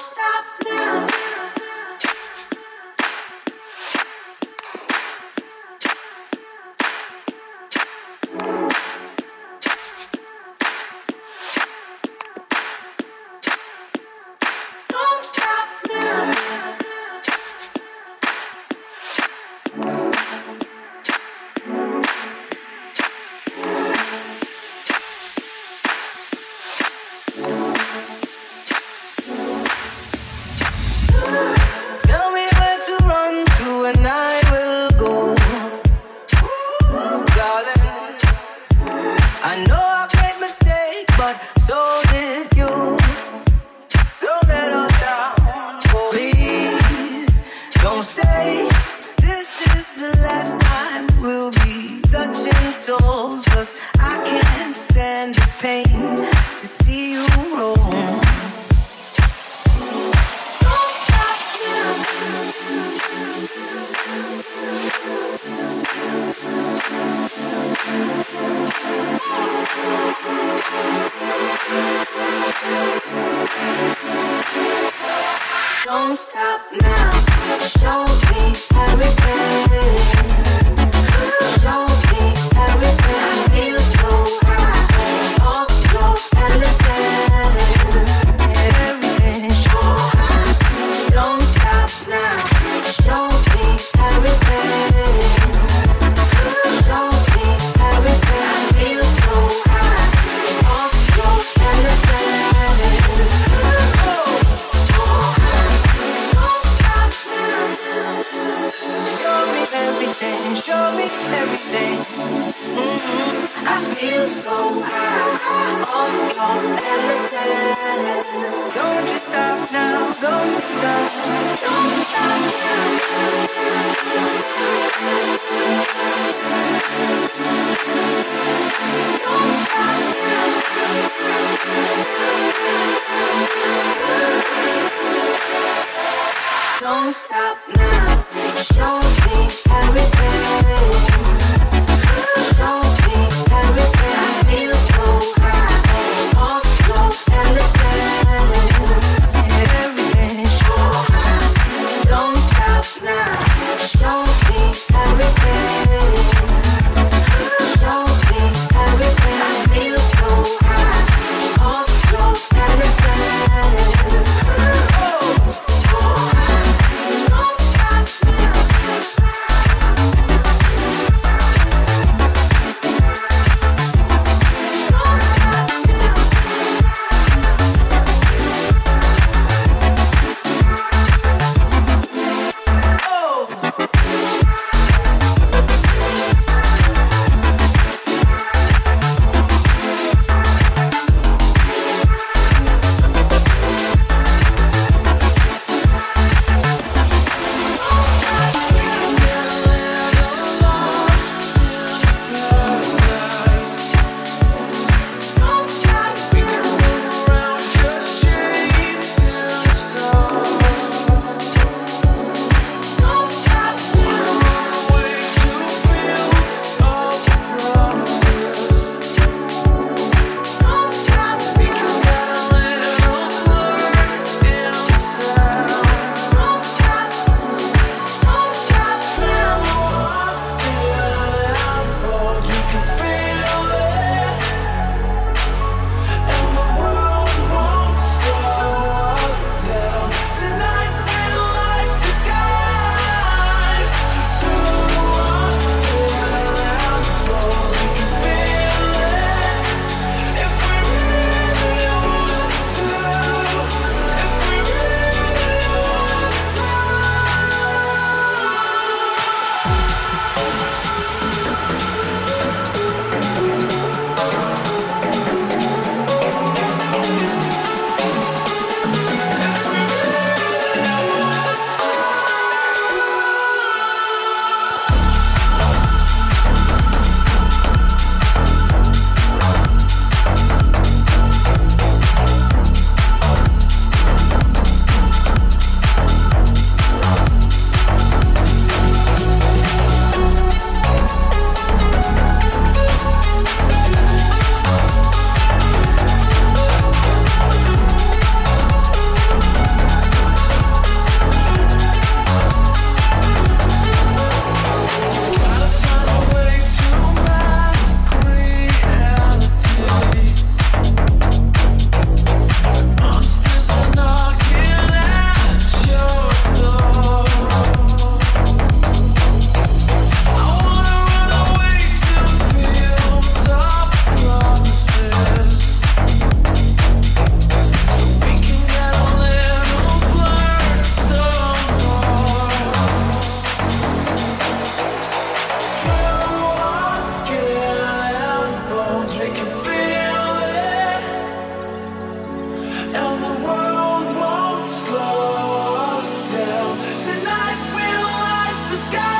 stop me. the sky.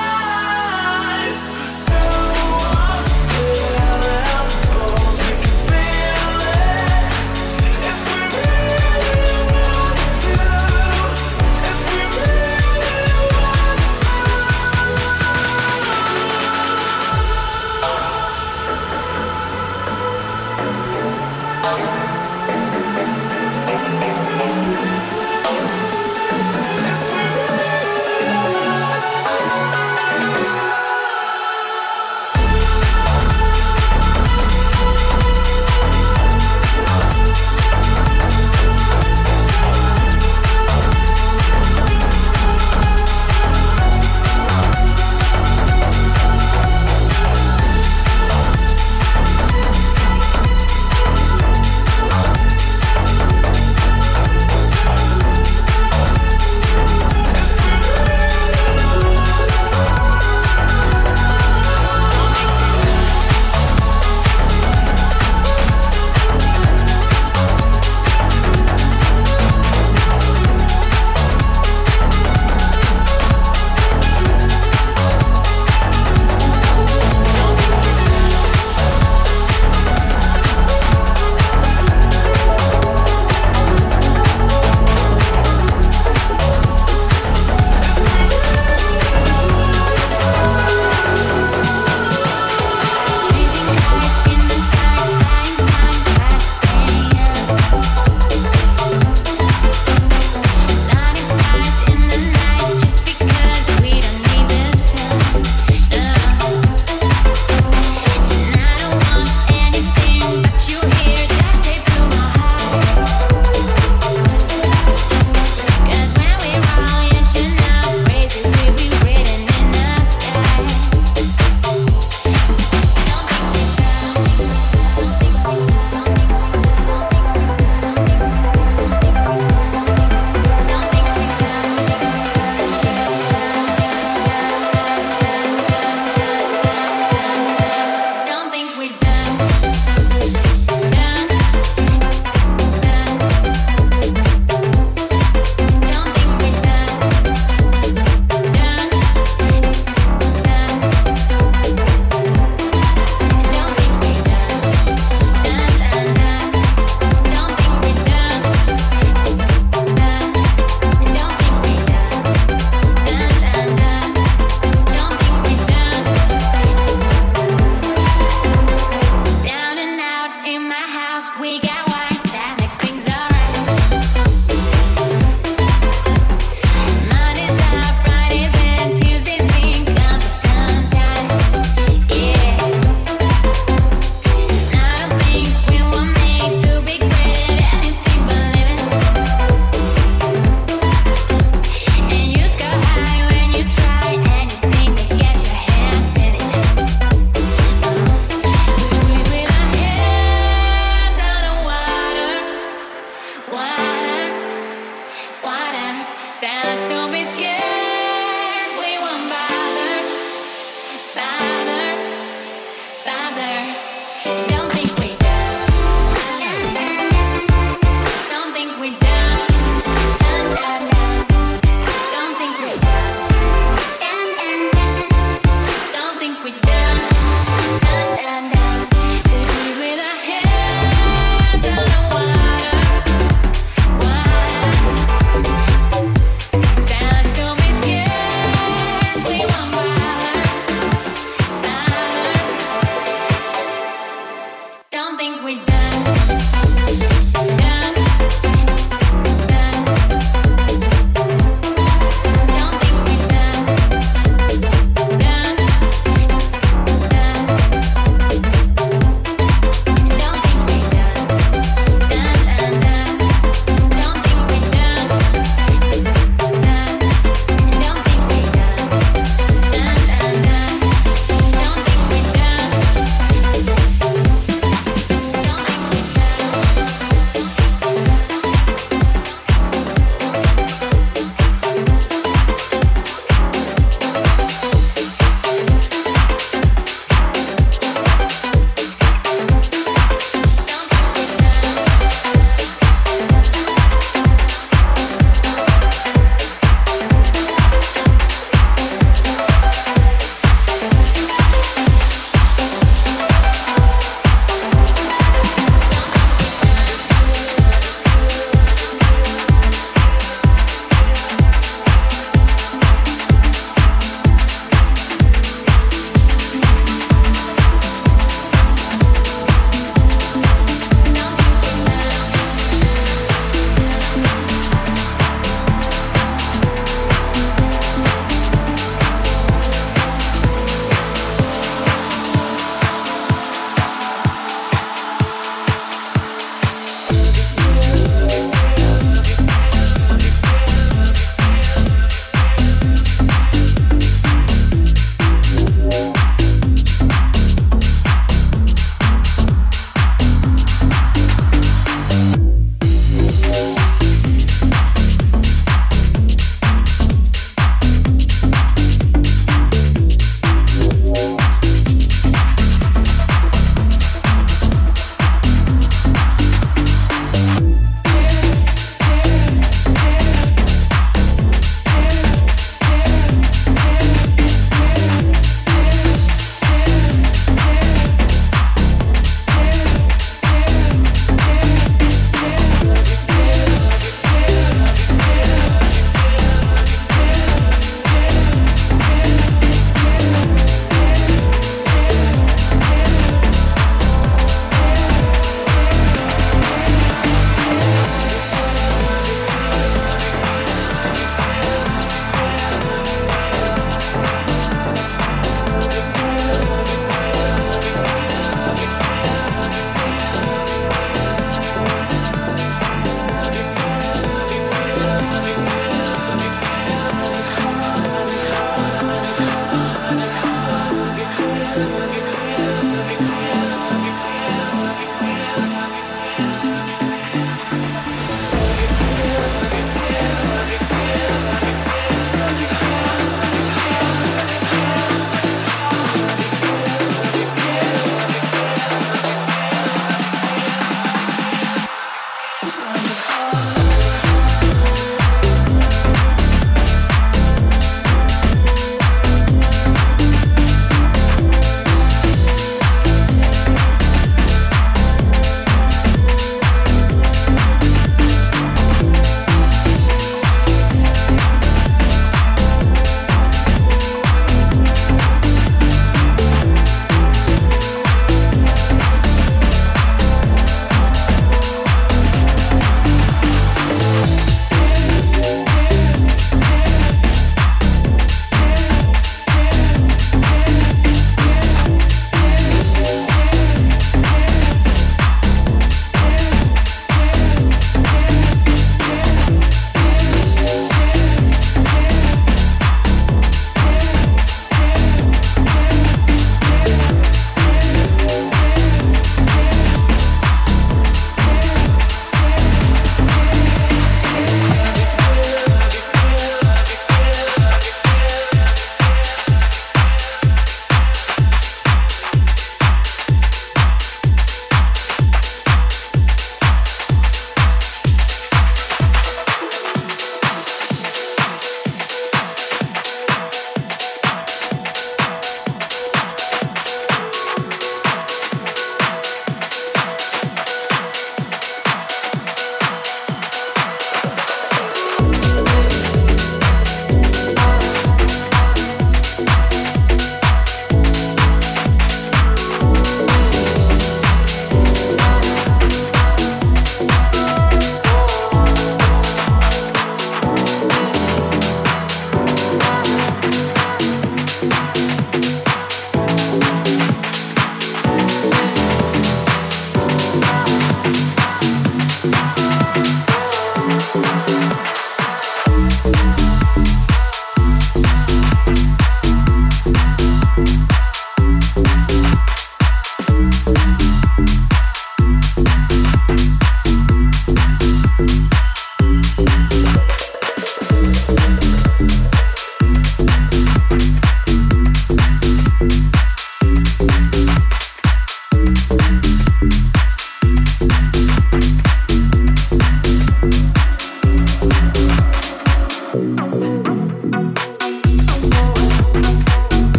house, we got.